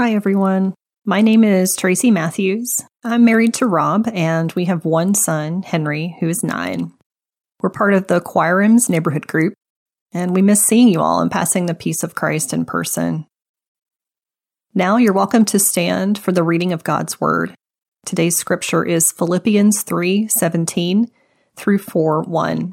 Hi, everyone. My name is Tracy Matthews. I'm married to Rob, and we have one son, Henry, who is nine. We're part of the Choirims neighborhood group, and we miss seeing you all and passing the peace of Christ in person. Now you're welcome to stand for the reading of God's Word. Today's scripture is Philippians 3 17 through 4 1.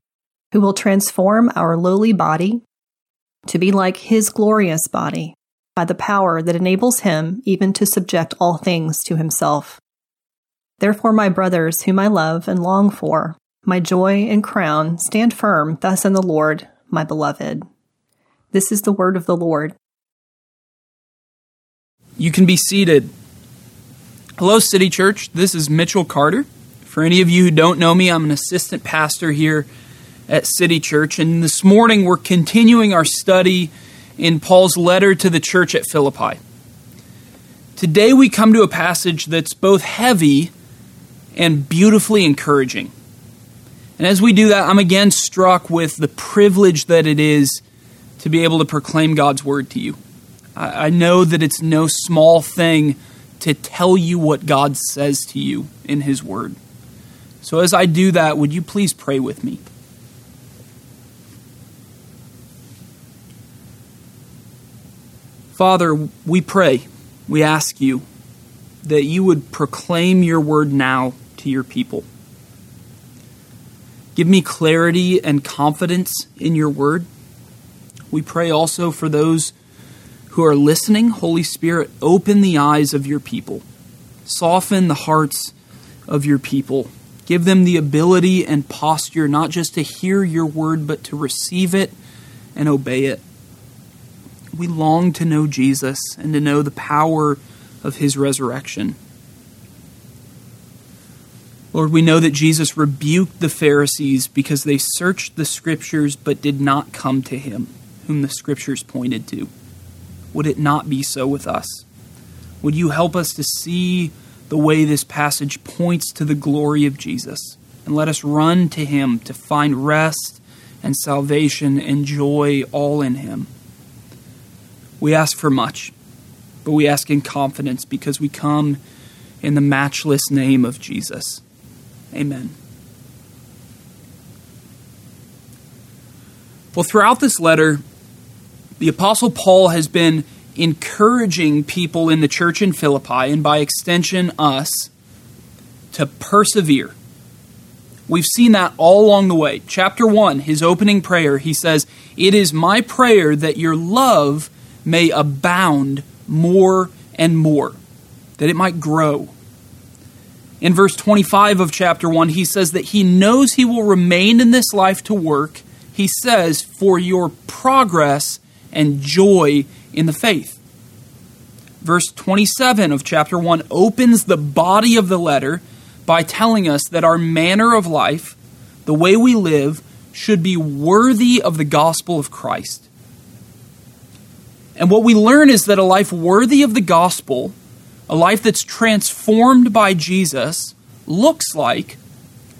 who will transform our lowly body to be like his glorious body by the power that enables him even to subject all things to himself. Therefore, my brothers, whom I love and long for, my joy and crown, stand firm thus in the Lord, my beloved. This is the word of the Lord. You can be seated. Hello, City Church. This is Mitchell Carter. For any of you who don't know me, I'm an assistant pastor here at City Church. And this morning we're continuing our study in Paul's letter to the church at Philippi. Today we come to a passage that's both heavy and beautifully encouraging. And as we do that, I'm again struck with the privilege that it is to be able to proclaim God's word to you. I know that it's no small thing to tell you what God says to you in His Word. So, as I do that, would you please pray with me? Father, we pray, we ask you that you would proclaim your word now to your people. Give me clarity and confidence in your word. We pray also for those who are listening. Holy Spirit, open the eyes of your people, soften the hearts of your people. Give them the ability and posture not just to hear your word, but to receive it and obey it we long to know Jesus and to know the power of his resurrection. Lord, we know that Jesus rebuked the Pharisees because they searched the Scriptures but did not come to him, whom the Scriptures pointed to. Would it not be so with us? Would you help us to see the way this passage points to the glory of Jesus? And let us run to him to find rest and salvation and joy all in him. We ask for much, but we ask in confidence because we come in the matchless name of Jesus. Amen. Well, throughout this letter, the Apostle Paul has been encouraging people in the church in Philippi, and by extension, us, to persevere. We've seen that all along the way. Chapter 1, his opening prayer, he says, It is my prayer that your love may abound more and more, that it might grow. In verse 25 of chapter 1, he says that he knows he will remain in this life to work. He says, for your progress and joy in the faith. Verse 27 of chapter 1 opens the body of the letter by telling us that our manner of life, the way we live, should be worthy of the gospel of Christ. And what we learn is that a life worthy of the gospel, a life that's transformed by Jesus, looks like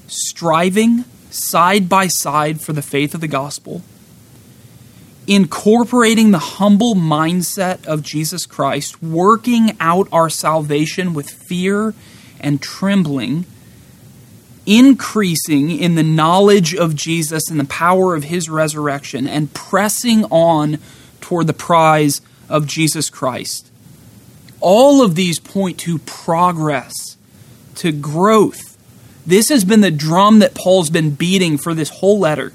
striving side by side for the faith of the gospel, incorporating the humble mindset of Jesus Christ, working out our salvation with fear and trembling, increasing in the knowledge of Jesus and the power of his resurrection, and pressing on toward the prize of Jesus Christ. All of these point to progress, to growth. This has been the drum that Paul's been beating for this whole letter.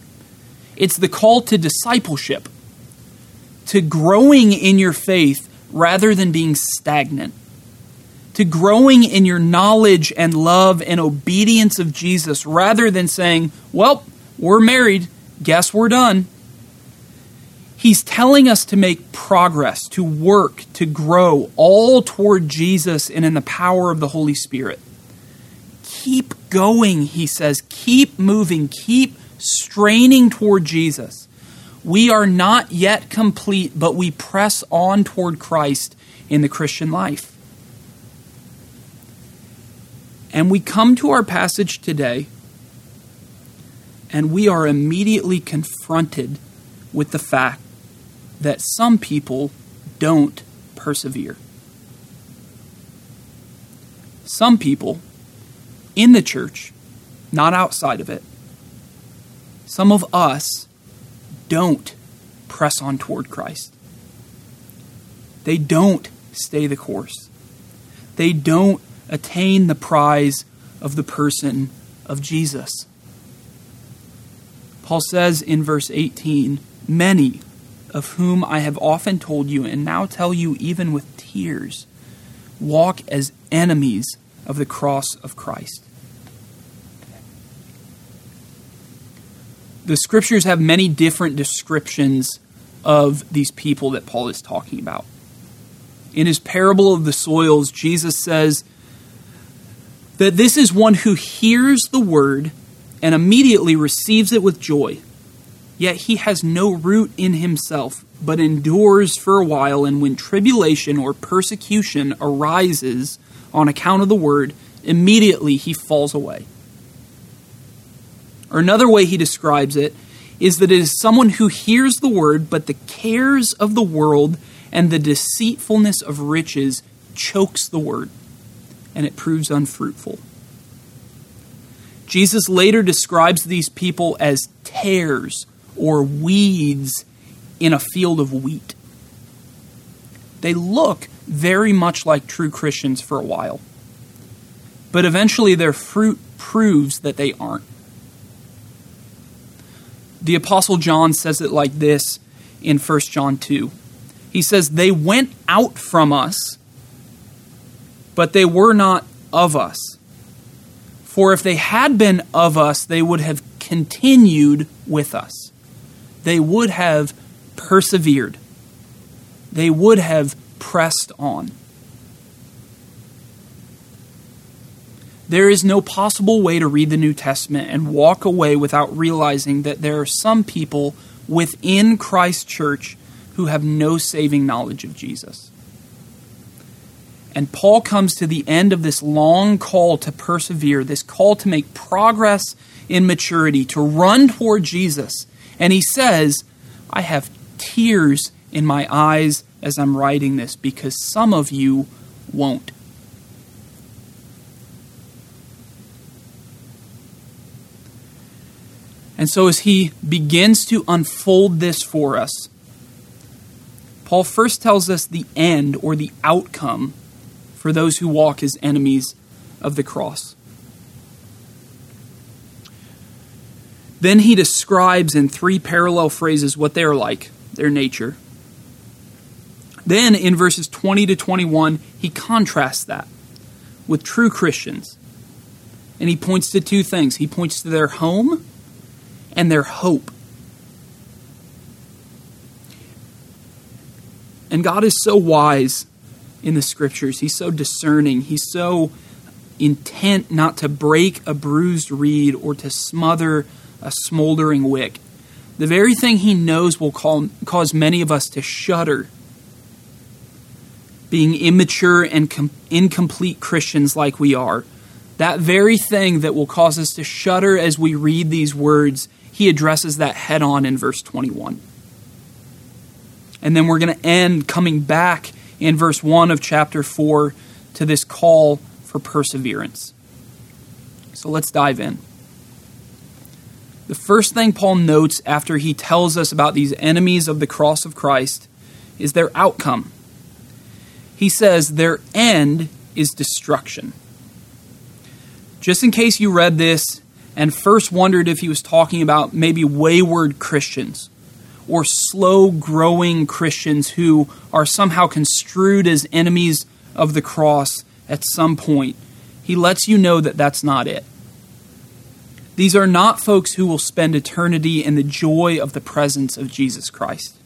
It's the call to discipleship, to growing in your faith rather than being stagnant, to growing in your knowledge and love and obedience of Jesus rather than saying, Well, we're married, guess we're done He's telling us to make progress, to work, to grow, all toward Jesus and in the power of the Holy Spirit. Keep going, he says. Keep moving. Keep straining toward Jesus. We are not yet complete, but we press on toward Christ in the Christian life. And we come to our passage today, and we are immediately confronted with the fact that some people don't persevere. Some people in the church, not outside of it, some of us don't press on toward Christ. They don't stay the course. They don't attain the prize of the person of Jesus. Paul says in verse 18, Many of whom I have often told you and now tell you even with tears, walk as enemies of the cross of Christ. The scriptures have many different descriptions of these people that Paul is talking about. In his parable of the soils, Jesus says that this is one who hears the word and immediately receives it with joy. Yet he has no root in himself, but endures for a while, and when tribulation or persecution arises on account of the word, immediately he falls away. Or another way he describes it is that it is someone who hears the word, but the cares of the world and the deceitfulness of riches chokes the word, and it proves unfruitful. Jesus later describes these people as tares or weeds in a field of wheat. They look very much like true Christians for a while, but eventually their fruit proves that they aren't. The Apostle John says it like this in 1 John 2. He says, They went out from us, but they were not of us. For if they had been of us, they would have continued with us they would have persevered, they would have pressed on. There is no possible way to read the New Testament and walk away without realizing that there are some people within Christ's church who have no saving knowledge of Jesus. And Paul comes to the end of this long call to persevere, this call to make progress in maturity, to run toward Jesus and he says, I have tears in my eyes as I'm writing this because some of you won't. And so, as he begins to unfold this for us, Paul first tells us the end or the outcome for those who walk as enemies of the cross. Then he describes in three parallel phrases what they're like, their nature. Then in verses 20 to 21, he contrasts that with true Christians. And he points to two things he points to their home and their hope. And God is so wise in the scriptures. He's so discerning. He's so intent not to break a bruised reed or to smother a smoldering wick. The very thing he knows will call, cause many of us to shudder. Being immature and com- incomplete Christians like we are, that very thing that will cause us to shudder as we read these words, he addresses that head on in verse 21. And then we're going to end coming back in verse 1 of chapter 4 to this call for perseverance. So let's dive in. The first thing Paul notes after he tells us about these enemies of the cross of Christ is their outcome. He says their end is destruction. Just in case you read this and first wondered if he was talking about maybe wayward Christians or slow growing Christians who are somehow construed as enemies of the cross at some point, he lets you know that that's not it. These are not folks who will spend eternity in the joy of the presence of Jesus Christ.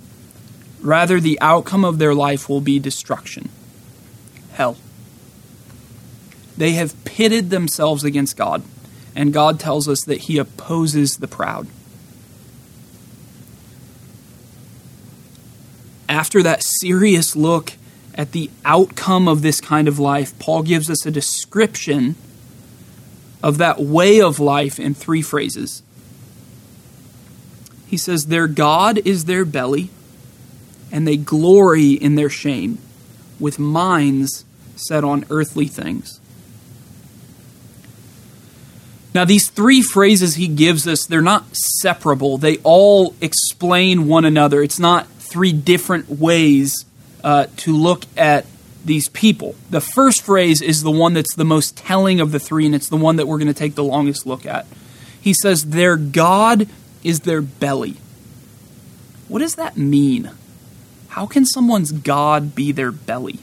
Rather, the outcome of their life will be destruction, hell. They have pitted themselves against God, and God tells us that He opposes the proud. After that serious look at the outcome of this kind of life, Paul gives us a description of that way of life in three phrases. He says, Their God is their belly, and they glory in their shame, with minds set on earthly things. Now, these three phrases he gives us, they're not separable. They all explain one another. It's not three different ways uh, to look at these people. The first phrase is the one that's the most telling of the three, and it's the one that we're going to take the longest look at. He says, Their God is their belly. What does that mean? How can someone's God be their belly?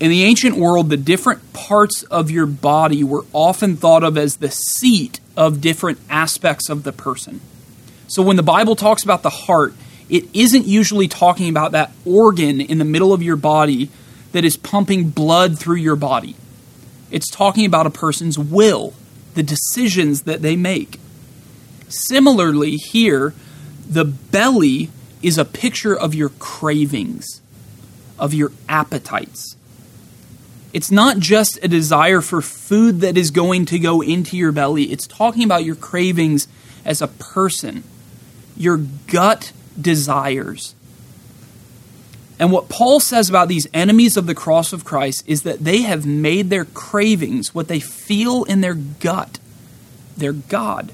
In the ancient world, the different parts of your body were often thought of as the seat of different aspects of the person. So when the Bible talks about the heart, it isn't usually talking about that organ in the middle of your body that is pumping blood through your body. It's talking about a person's will, the decisions that they make. Similarly, here, the belly is a picture of your cravings, of your appetites. It's not just a desire for food that is going to go into your belly, it's talking about your cravings as a person, your gut desires. And what Paul says about these enemies of the cross of Christ is that they have made their cravings, what they feel in their gut, their God.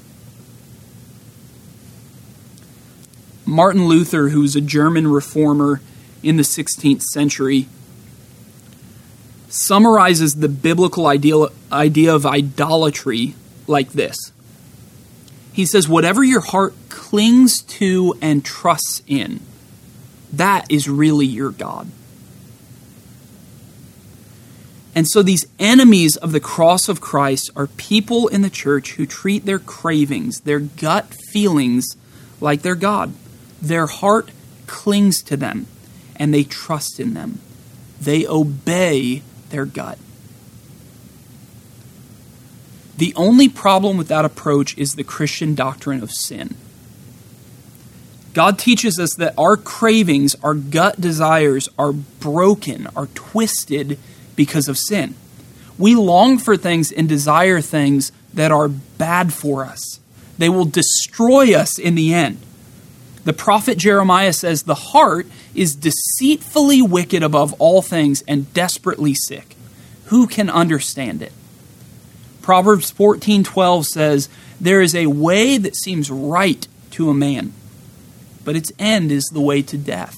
Martin Luther, who was a German reformer in the 16th century, summarizes the biblical idea, idea of idolatry like this. He says, Whatever your heart clings to and trusts in, that is really your God. And so these enemies of the cross of Christ are people in the church who treat their cravings, their gut feelings, like their God. Their heart clings to them and they trust in them. They obey their gut. The only problem with that approach is the Christian doctrine of sin. God teaches us that our cravings, our gut desires are broken, are twisted because of sin. We long for things and desire things that are bad for us. They will destroy us in the end. The prophet Jeremiah says, The heart is deceitfully wicked above all things and desperately sick. Who can understand it? Proverbs 14:12 says, "There is a way that seems right to a man, but its end is the way to death."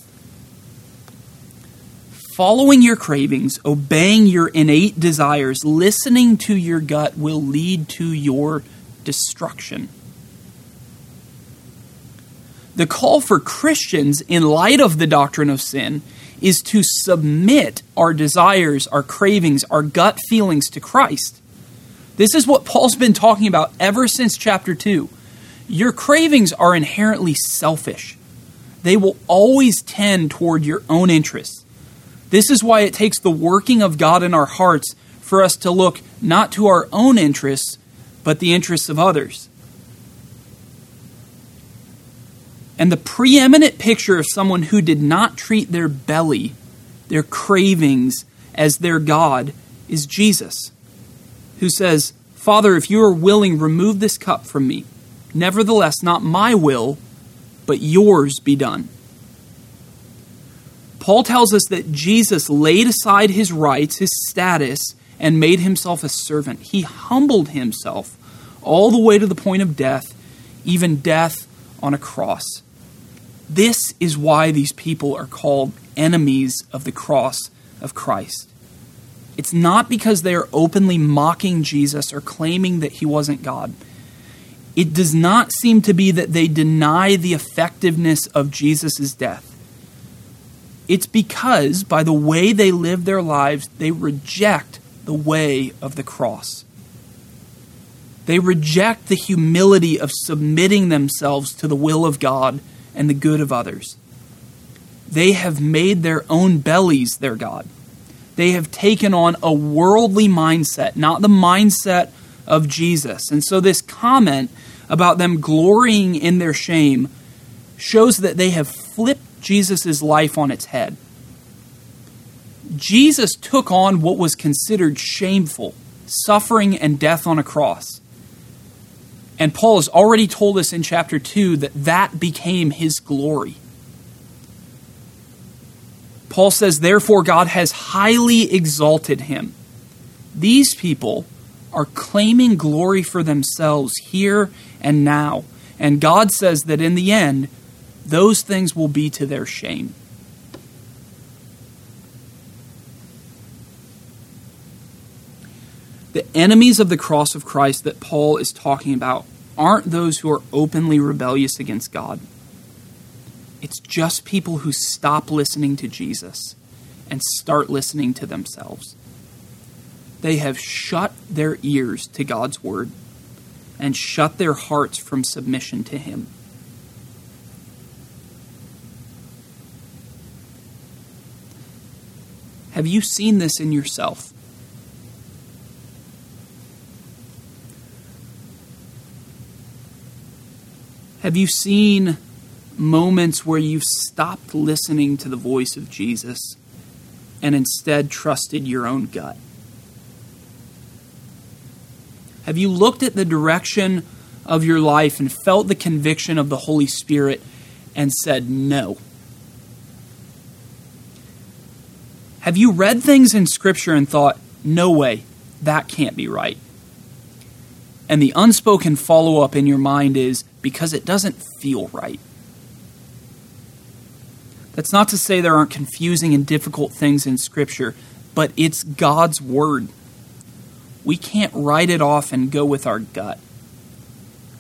Following your cravings, obeying your innate desires, listening to your gut will lead to your destruction. The call for Christians in light of the doctrine of sin is to submit our desires, our cravings, our gut feelings to Christ. This is what Paul's been talking about ever since chapter 2. Your cravings are inherently selfish, they will always tend toward your own interests. This is why it takes the working of God in our hearts for us to look not to our own interests, but the interests of others. And the preeminent picture of someone who did not treat their belly, their cravings, as their God is Jesus who says, Father, if you are willing, remove this cup from me. Nevertheless, not my will, but yours be done. Paul tells us that Jesus laid aside his rights, his status, and made himself a servant. He humbled himself all the way to the point of death, even death on a cross. This is why these people are called enemies of the cross of Christ. It's not because they are openly mocking Jesus or claiming that he wasn't God. It does not seem to be that they deny the effectiveness of Jesus' death. It's because, by the way they live their lives, they reject the way of the cross. They reject the humility of submitting themselves to the will of God and the good of others. They have made their own bellies their God. They have taken on a worldly mindset, not the mindset of Jesus. And so, this comment about them glorying in their shame shows that they have flipped Jesus' life on its head. Jesus took on what was considered shameful suffering and death on a cross. And Paul has already told us in chapter 2 that that became his glory. Paul says, Therefore, God has highly exalted him. These people are claiming glory for themselves here and now. And God says that in the end, those things will be to their shame. The enemies of the cross of Christ that Paul is talking about aren't those who are openly rebellious against God. It's just people who stop listening to Jesus and start listening to themselves. They have shut their ears to God's word and shut their hearts from submission to Him. Have you seen this in yourself? Have you seen moments where you've stopped listening to the voice of Jesus and instead trusted your own gut? Have you looked at the direction of your life and felt the conviction of the Holy Spirit and said no? Have you read things in Scripture and thought, no way, that can't be right? And the unspoken follow up in your mind is, because it doesn't feel right. That's not to say there aren't confusing and difficult things in Scripture, but it's God's Word. We can't write it off and go with our gut.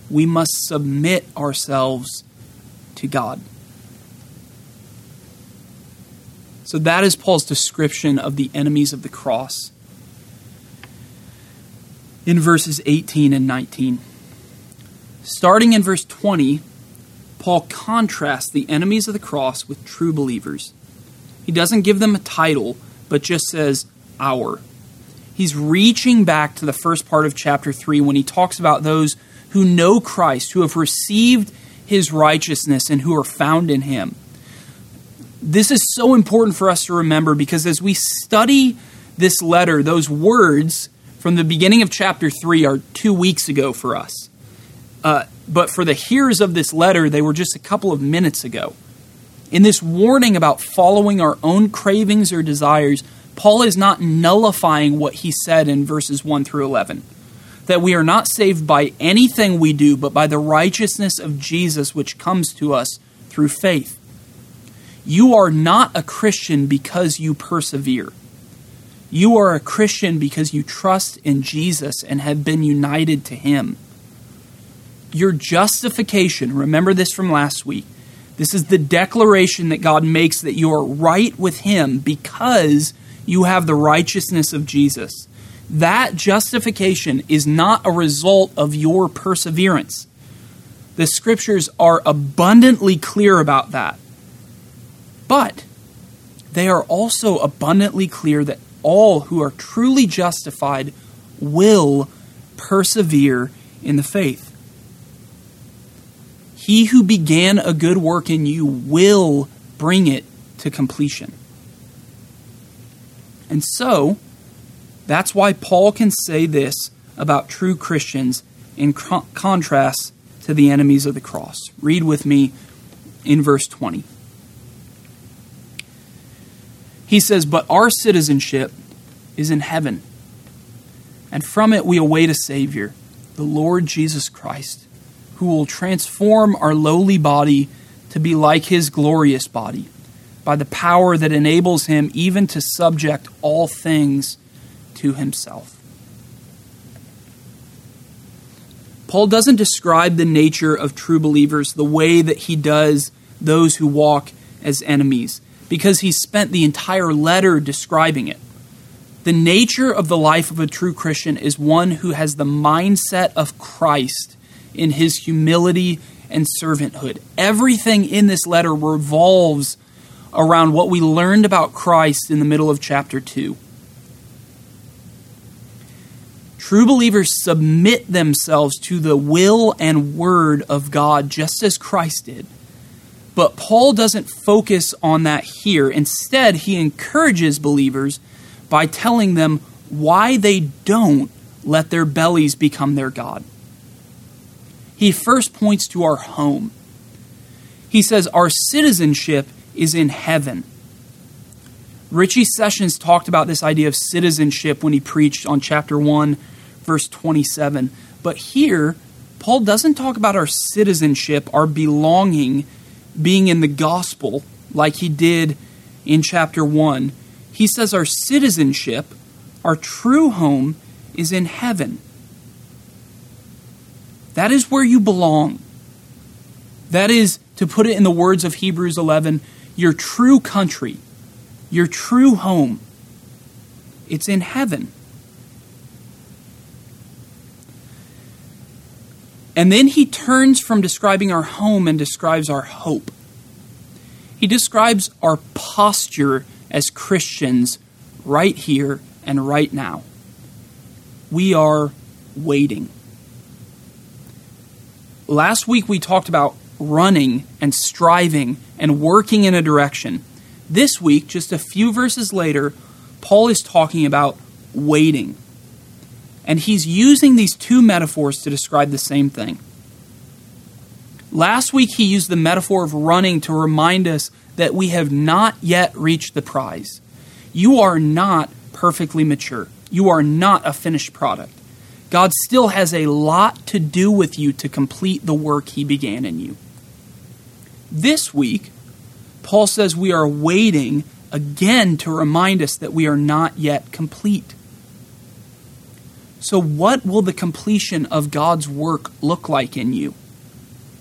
We must submit ourselves to God. So that is Paul's description of the enemies of the cross in verses 18 and 19. Starting in verse 20, Paul contrasts the enemies of the cross with true believers. He doesn't give them a title, but just says, our. He's reaching back to the first part of chapter 3 when he talks about those who know Christ, who have received his righteousness, and who are found in him. This is so important for us to remember because as we study this letter, those words from the beginning of chapter 3 are two weeks ago for us. Uh, but for the hearers of this letter, they were just a couple of minutes ago. In this warning about following our own cravings or desires, Paul is not nullifying what he said in verses 1 through 11 that we are not saved by anything we do, but by the righteousness of Jesus which comes to us through faith. You are not a Christian because you persevere. You are a Christian because you trust in Jesus and have been united to Him. Your justification, remember this from last week. This is the declaration that God makes that you are right with Him because you have the righteousness of Jesus. That justification is not a result of your perseverance. The scriptures are abundantly clear about that. But they are also abundantly clear that all who are truly justified will persevere in the faith. He who began a good work in you will bring it to completion. And so, that's why Paul can say this about true Christians in contrast to the enemies of the cross. Read with me in verse 20. He says, But our citizenship is in heaven, and from it we await a Savior, the Lord Jesus Christ who will transform our lowly body to be like his glorious body by the power that enables him even to subject all things to himself. Paul doesn't describe the nature of true believers the way that he does those who walk as enemies, because he spent the entire letter describing it. The nature of the life of a true Christian is one who has the mindset of Christ in his humility and servanthood. Everything in this letter revolves around what we learned about Christ in the middle of chapter 2. True believers submit themselves to the will and word of God just as Christ did. But Paul doesn't focus on that here. Instead, he encourages believers by telling them why they don't let their bellies become their God. He first points to our home. He says, Our citizenship is in heaven. Richie Sessions talked about this idea of citizenship when he preached on chapter 1, verse 27. But here, Paul doesn't talk about our citizenship, our belonging, being in the gospel like he did in chapter 1. He says our citizenship, our true home, is in heaven. That is where you belong. That is, to put it in the words of Hebrews 11, your true country, your true home. It's in heaven. And then he turns from describing our home and describes our hope. He describes our posture as Christians right here and right now. We are waiting. Last week we talked about running and striving and working in a direction. This week, just a few verses later, Paul is talking about waiting. And he's using these two metaphors to describe the same thing. Last week, he used the metaphor of running to remind us that we have not yet reached the prize. You are not perfectly mature, you are not a finished product. God still has a lot to do with you to complete the work he began in you. This week, Paul says we are waiting again to remind us that we are not yet complete. So, what will the completion of God's work look like in you?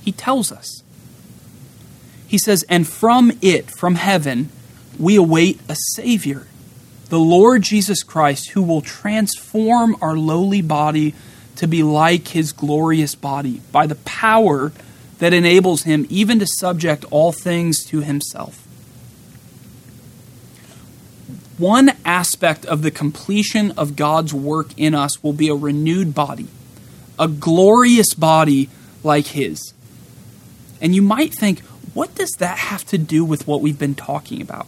He tells us. He says, And from it, from heaven, we await a Savior, the Lord Jesus Christ, who will transform our lowly body to be like his glorious body by the power that enables him even to subject all things to himself one aspect of the completion of God's work in us will be a renewed body, a glorious body like His. And you might think, what does that have to do with what we've been talking about?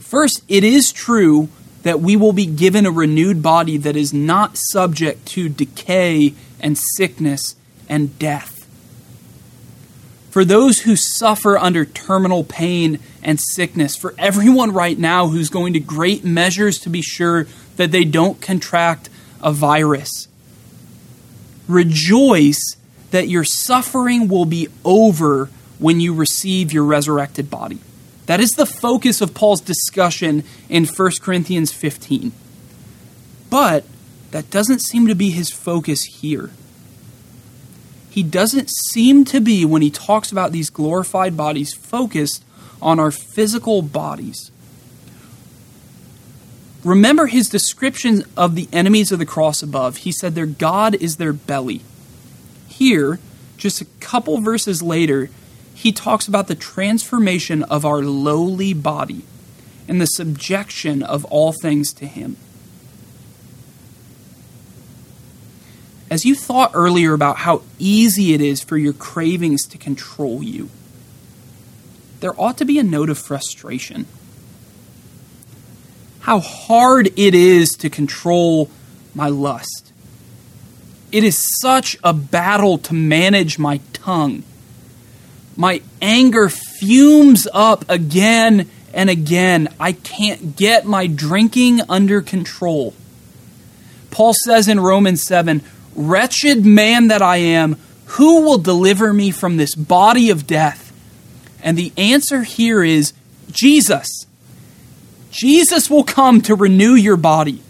First, it is true that we will be given a renewed body that is not subject to decay and sickness and death. For those who suffer under terminal pain and sickness, for everyone right now who's going to great measures to be sure that they don't contract a virus. Rejoice that your suffering will be over when you receive your resurrected body. That is the focus of Paul's discussion in 1 Corinthians 15. But that doesn't seem to be his focus here he doesn't seem to be, when he talks about these glorified bodies, focused on our physical bodies. Remember his description of the enemies of the cross above. He said their God is their belly. Here, just a couple verses later, he talks about the transformation of our lowly body and the subjection of all things to him. As you thought earlier about how easy it is for your cravings to control you, there ought to be a note of frustration. How hard it is to control my lust. It is such a battle to manage my tongue. My anger fumes up again and again. I can't get my drinking under control. Paul says in Romans 7 Wretched man that I am, who will deliver me from this body of death? And the answer here is Jesus. Jesus will come to renew your body.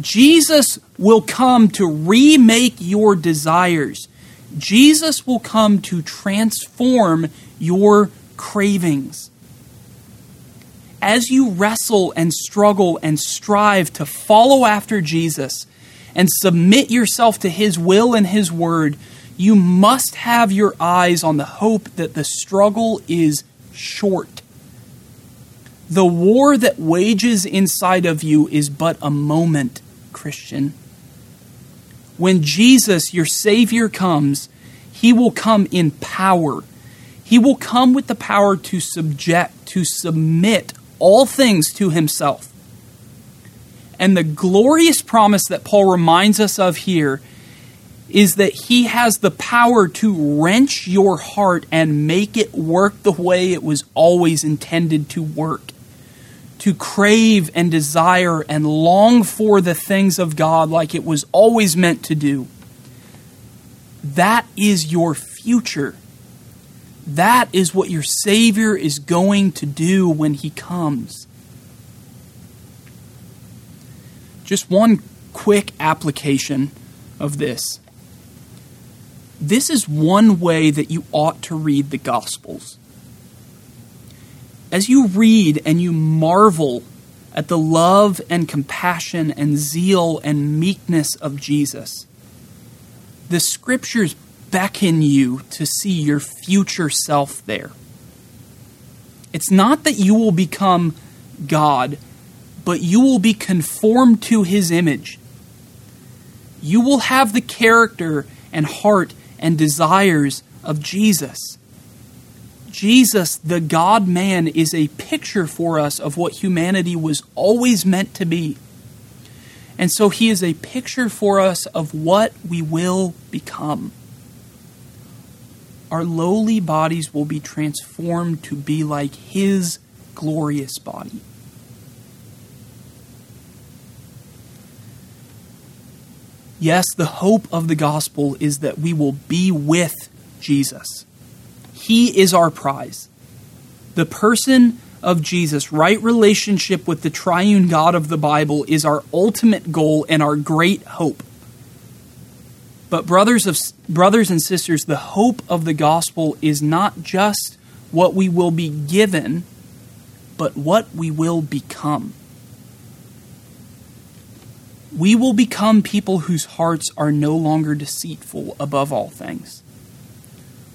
Jesus will come to remake your desires. Jesus will come to transform your cravings. As you wrestle and struggle and strive to follow after Jesus and submit yourself to His will and His word, You must have your eyes on the hope that the struggle is short. The war that wages inside of you is but a moment, Christian. When Jesus, your Savior, comes, he will come in power. He will come with the power to subject, to submit all things to himself. And the glorious promise that Paul reminds us of here is that he has the power to wrench your heart and make it work the way it was always intended to work. To crave and desire and long for the things of God like it was always meant to do. That is your future. That is what your Savior is going to do when He comes. Just one quick application of this. This is one way that you ought to read the Gospels. As you read and you marvel at the love and compassion and zeal and meekness of Jesus, the Scriptures beckon you to see your future self there. It's not that you will become God, but you will be conformed to his image. You will have the character and heart and desires of Jesus. Jesus, the God man, is a picture for us of what humanity was always meant to be. And so he is a picture for us of what we will become our lowly bodies will be transformed to be like his glorious body. Yes, the hope of the gospel is that we will be with Jesus. He is our prize. The person of Jesus, right relationship with the triune God of the Bible, is our ultimate goal and our great hope. But brothers of brothers and sisters, the hope of the gospel is not just what we will be given, but what we will become. We will become people whose hearts are no longer deceitful above all things.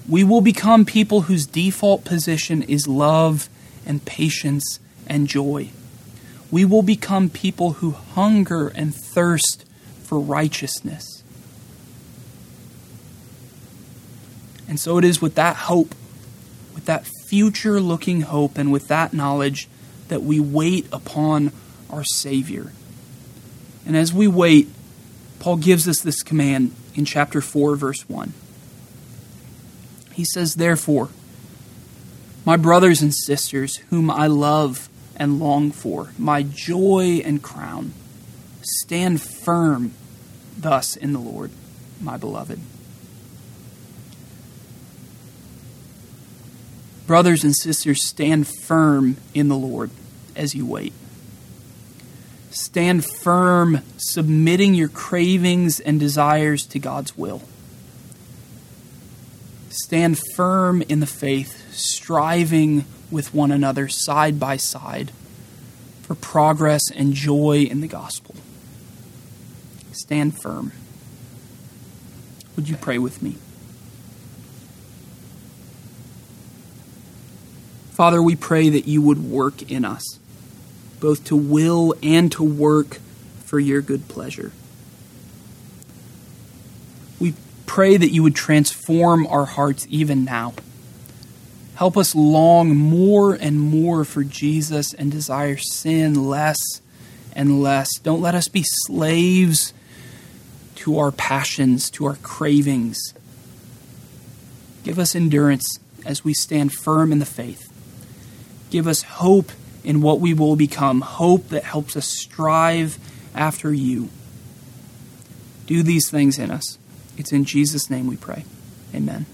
We will become people whose default position is love and patience and joy. We will become people who hunger and thirst for righteousness. And so it is with that hope, with that future looking hope, and with that knowledge that we wait upon our Savior. And as we wait, Paul gives us this command in chapter 4, verse 1. He says, Therefore, my brothers and sisters, whom I love and long for, my joy and crown, stand firm thus in the Lord, my beloved. Brothers and sisters, stand firm in the Lord as you wait. Stand firm, submitting your cravings and desires to God's will. Stand firm in the faith, striving with one another side by side for progress and joy in the gospel. Stand firm. Would you pray with me? Father, we pray that you would work in us, both to will and to work for your good pleasure. We pray that you would transform our hearts even now. Help us long more and more for Jesus and desire sin less and less. Don't let us be slaves to our passions, to our cravings. Give us endurance as we stand firm in the faith. Give us hope in what we will become, hope that helps us strive after you. Do these things in us. It's in Jesus' name we pray. Amen.